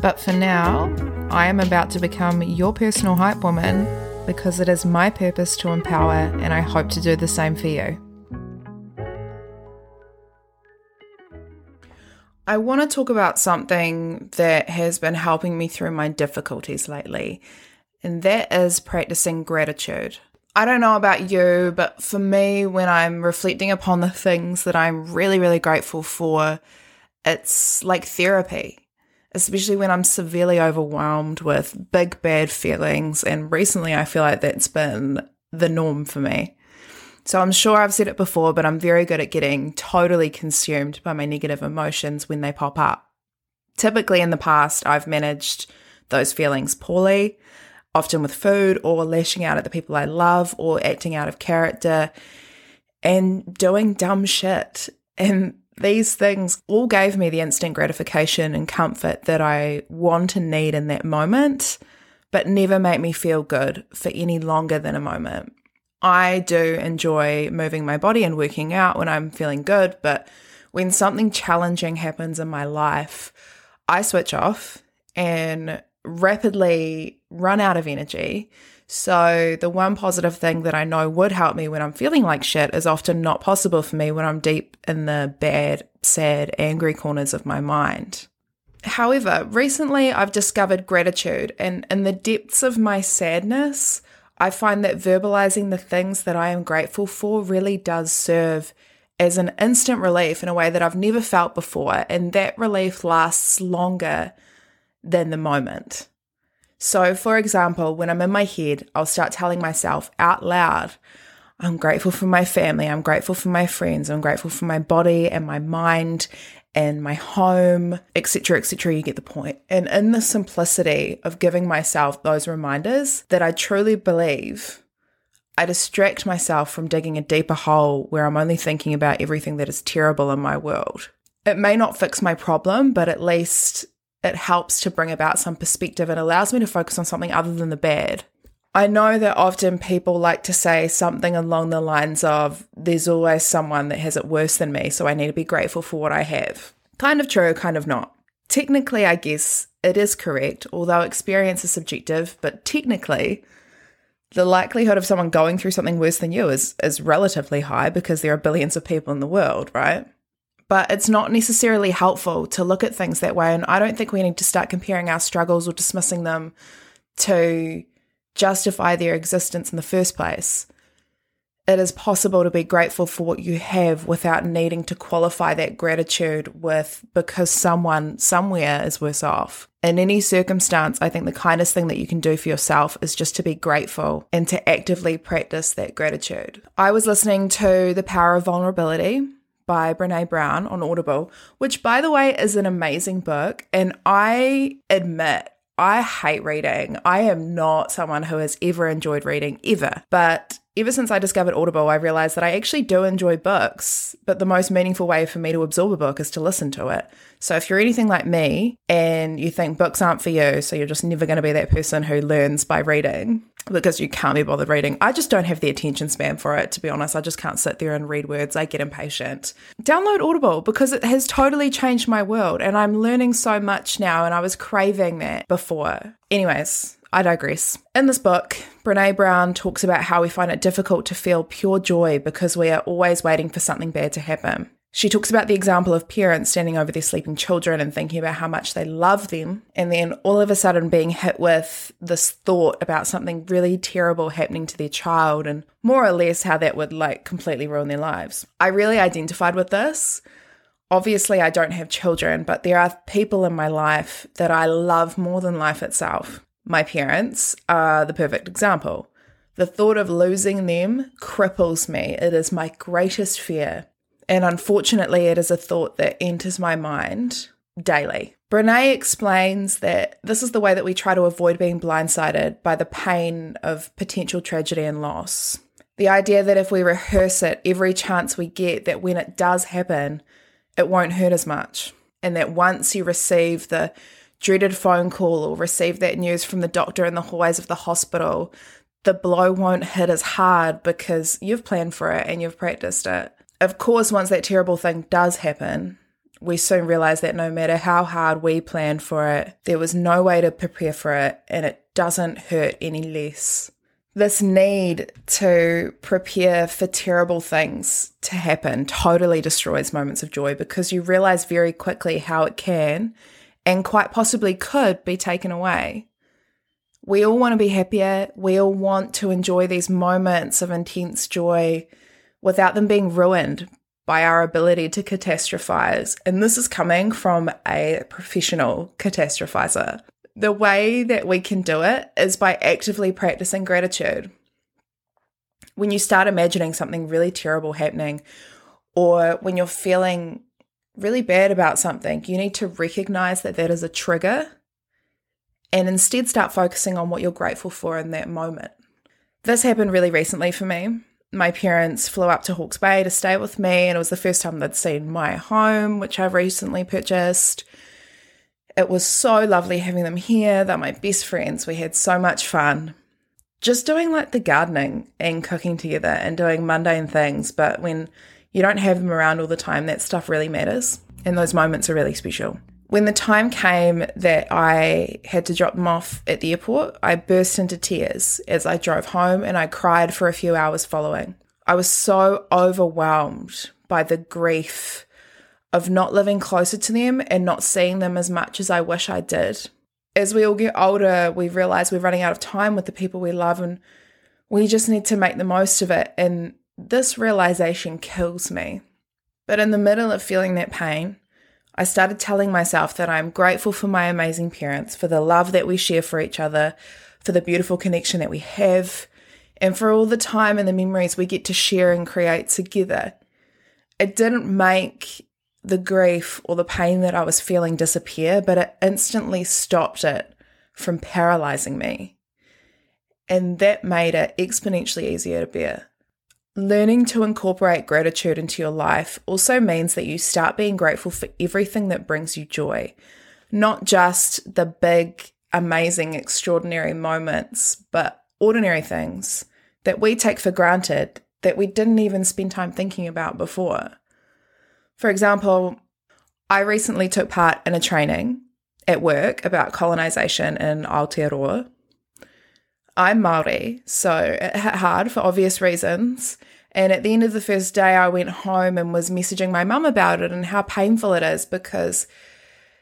But for now, I am about to become your personal hype woman because it is my purpose to empower, and I hope to do the same for you. I want to talk about something that has been helping me through my difficulties lately, and that is practicing gratitude. I don't know about you, but for me, when I'm reflecting upon the things that I'm really, really grateful for, it's like therapy especially when I'm severely overwhelmed with big bad feelings. And recently, I feel like that's been the norm for me. So I'm sure I've said it before, but I'm very good at getting totally consumed by my negative emotions when they pop up. Typically, in the past, I've managed those feelings poorly, often with food or lashing out at the people I love or acting out of character and doing dumb shit. And these things all gave me the instant gratification and comfort that I want and need in that moment, but never make me feel good for any longer than a moment. I do enjoy moving my body and working out when I'm feeling good, but when something challenging happens in my life, I switch off and rapidly run out of energy so, the one positive thing that I know would help me when I'm feeling like shit is often not possible for me when I'm deep in the bad, sad, angry corners of my mind. However, recently I've discovered gratitude, and in the depths of my sadness, I find that verbalizing the things that I am grateful for really does serve as an instant relief in a way that I've never felt before, and that relief lasts longer than the moment. So, for example, when I'm in my head, I'll start telling myself out loud, I'm grateful for my family, I'm grateful for my friends, I'm grateful for my body and my mind and my home, etc., etc. You get the point. And in the simplicity of giving myself those reminders that I truly believe, I distract myself from digging a deeper hole where I'm only thinking about everything that is terrible in my world. It may not fix my problem, but at least it helps to bring about some perspective and allows me to focus on something other than the bad. I know that often people like to say something along the lines of, there's always someone that has it worse than me, so I need to be grateful for what I have. Kind of true, kind of not. Technically, I guess it is correct, although experience is subjective, but technically, the likelihood of someone going through something worse than you is, is relatively high because there are billions of people in the world, right? But it's not necessarily helpful to look at things that way. And I don't think we need to start comparing our struggles or dismissing them to justify their existence in the first place. It is possible to be grateful for what you have without needing to qualify that gratitude with because someone somewhere is worse off. In any circumstance, I think the kindest thing that you can do for yourself is just to be grateful and to actively practice that gratitude. I was listening to The Power of Vulnerability by Brene Brown on Audible, which, by the way, is an amazing book. And I admit, I hate reading. I am not someone who has ever enjoyed reading, ever. But ever since I discovered Audible, I realized that I actually do enjoy books, but the most meaningful way for me to absorb a book is to listen to it. So if you're anything like me and you think books aren't for you, so you're just never going to be that person who learns by reading because you can't be bothered reading. I just don't have the attention span for it, to be honest. I just can't sit there and read words. I get impatient. Download Audible because it has totally changed my world and I'm learning so much now and I was craving that before. Anyways, I digress. In this book, Brene Brown talks about how we find it difficult to feel pure joy because we are always waiting for something bad to happen. She talks about the example of parents standing over their sleeping children and thinking about how much they love them, and then all of a sudden being hit with this thought about something really terrible happening to their child, and more or less how that would like completely ruin their lives. I really identified with this. Obviously, I don't have children, but there are people in my life that I love more than life itself. My parents are the perfect example. The thought of losing them cripples me. It is my greatest fear. And unfortunately, it is a thought that enters my mind daily. Brene explains that this is the way that we try to avoid being blindsided by the pain of potential tragedy and loss. The idea that if we rehearse it every chance we get, that when it does happen, it won't hurt as much. And that once you receive the dreaded phone call or receive that news from the doctor in the hallways of the hospital, the blow won't hit as hard because you've planned for it and you've practiced it of course, once that terrible thing does happen, we soon realize that no matter how hard we planned for it, there was no way to prepare for it and it doesn't hurt any less. This need to prepare for terrible things to happen totally destroys moments of joy because you realize very quickly how it can and quite possibly could be taken away. We all want to be happier. We all want to enjoy these moments of intense joy without them being ruined by our ability to catastrophize. And this is coming from a professional catastrophizer. The way that we can do it is by actively practicing gratitude. When you start imagining something really terrible happening, or when you're feeling really bad about something, you need to recognize that that is a trigger and instead start focusing on what you're grateful for in that moment. This happened really recently for me my parents flew up to Hawke's Bay to stay with me, and it was the first time they'd seen my home, which I've recently purchased. It was so lovely having them here. They're my best friends. We had so much fun. Just doing like the gardening and cooking together and doing mundane things, but when you don't have them around all the time, that stuff really matters. And those moments are really special. When the time came that I had to drop them off at the airport, I burst into tears as I drove home and I cried for a few hours following. I was so overwhelmed by the grief of not living closer to them and not seeing them as much as I wish I did. As we all get older, we realize we're running out of time with the people we love and we just need to make the most of it. And this realization kills me. But in the middle of feeling that pain, I started telling myself that I'm grateful for my amazing parents, for the love that we share for each other, for the beautiful connection that we have, and for all the time and the memories we get to share and create together. It didn't make the grief or the pain that I was feeling disappear, but it instantly stopped it from paralyzing me. And that made it exponentially easier to bear. Learning to incorporate gratitude into your life also means that you start being grateful for everything that brings you joy, not just the big, amazing, extraordinary moments, but ordinary things that we take for granted that we didn't even spend time thinking about before. For example, I recently took part in a training at work about colonization in Aotearoa. I'm Maori, so it hit hard for obvious reasons. And at the end of the first day, I went home and was messaging my mum about it and how painful it is because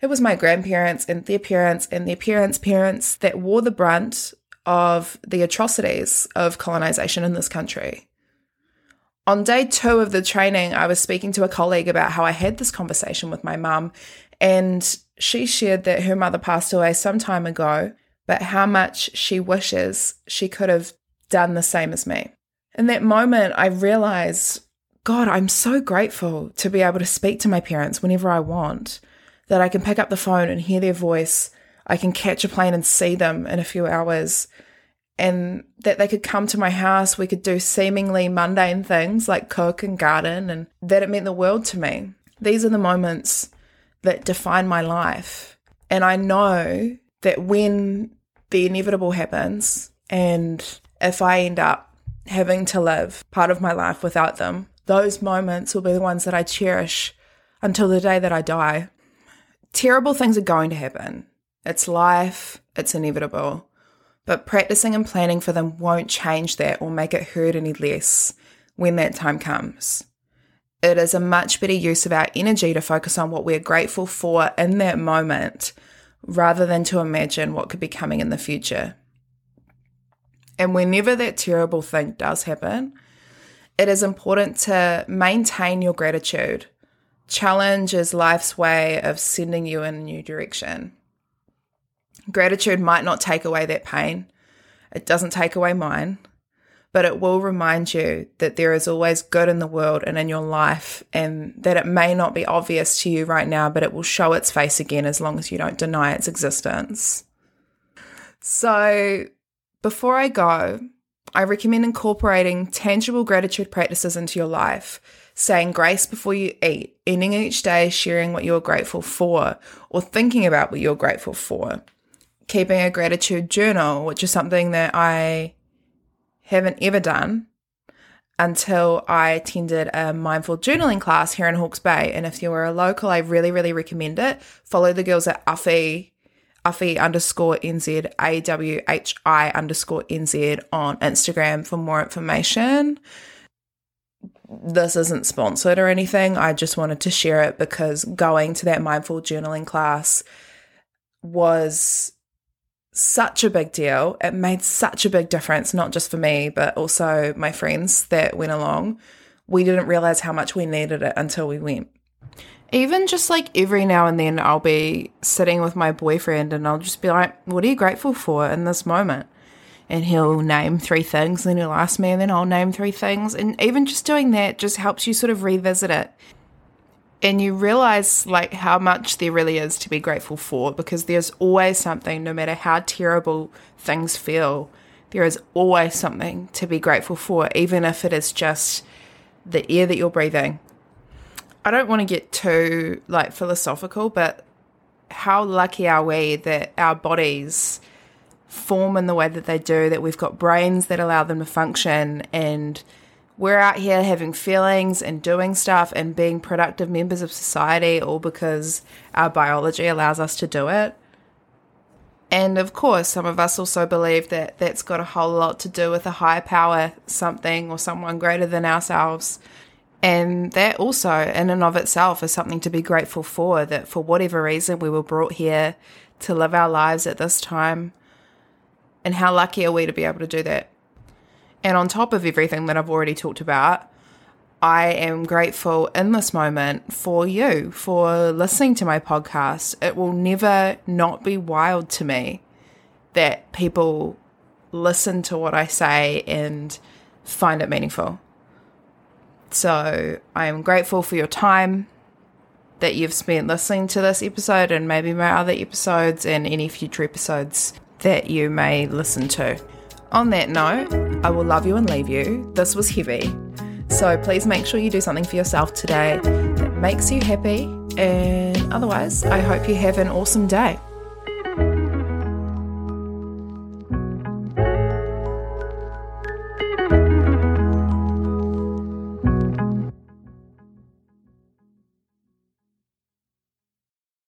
it was my grandparents and their parents and their parents' parents that wore the brunt of the atrocities of colonization in this country. On day two of the training, I was speaking to a colleague about how I had this conversation with my mum, and she shared that her mother passed away some time ago but how much she wishes she could have done the same as me. In that moment, I realized, God, I'm so grateful to be able to speak to my parents whenever I want, that I can pick up the phone and hear their voice. I can catch a plane and see them in a few hours and that they could come to my house. We could do seemingly mundane things like cook and garden, and that it meant the world to me. These are the moments that define my life. And I know that when the inevitable happens, and if I end up having to live part of my life without them, those moments will be the ones that I cherish until the day that I die. Terrible things are going to happen. It's life, it's inevitable. But practicing and planning for them won't change that or make it hurt any less when that time comes. It is a much better use of our energy to focus on what we're grateful for in that moment rather than to imagine what could be coming in the future. And whenever that terrible thing does happen, it is important to maintain your gratitude. Challenge is life's way of sending you in a new direction. Gratitude might not take away that pain, it doesn't take away mine, but it will remind you that there is always good in the world and in your life, and that it may not be obvious to you right now, but it will show its face again as long as you don't deny its existence. So, before I go, I recommend incorporating tangible gratitude practices into your life, saying grace before you eat, ending each day sharing what you're grateful for, or thinking about what you're grateful for keeping a gratitude journal, which is something that I haven't ever done until I attended a mindful journaling class here in Hawke's Bay. And if you are a local, I really, really recommend it. Follow the girls at Awhi, Awhi underscore NZ, A W H I underscore NZ on Instagram for more information. This isn't sponsored or anything. I just wanted to share it because going to that mindful journaling class was such a big deal. It made such a big difference, not just for me, but also my friends that went along. We didn't realize how much we needed it until we went. Even just like every now and then, I'll be sitting with my boyfriend and I'll just be like, What are you grateful for in this moment? And he'll name three things, and he'll ask me, and then I'll name three things. And even just doing that just helps you sort of revisit it and you realize like how much there really is to be grateful for because there's always something no matter how terrible things feel there is always something to be grateful for even if it is just the air that you're breathing. I don't want to get too like philosophical but how lucky are we that our bodies form in the way that they do that we've got brains that allow them to function and we're out here having feelings and doing stuff and being productive members of society all because our biology allows us to do it. And of course, some of us also believe that that's got a whole lot to do with a higher power, something or someone greater than ourselves. And that also, in and of itself, is something to be grateful for. That for whatever reason, we were brought here to live our lives at this time. And how lucky are we to be able to do that? And on top of everything that I've already talked about, I am grateful in this moment for you, for listening to my podcast. It will never not be wild to me that people listen to what I say and find it meaningful. So I am grateful for your time that you've spent listening to this episode and maybe my other episodes and any future episodes that you may listen to. On that note, I will love you and leave you. This was heavy. So please make sure you do something for yourself today that makes you happy. And otherwise, I hope you have an awesome day.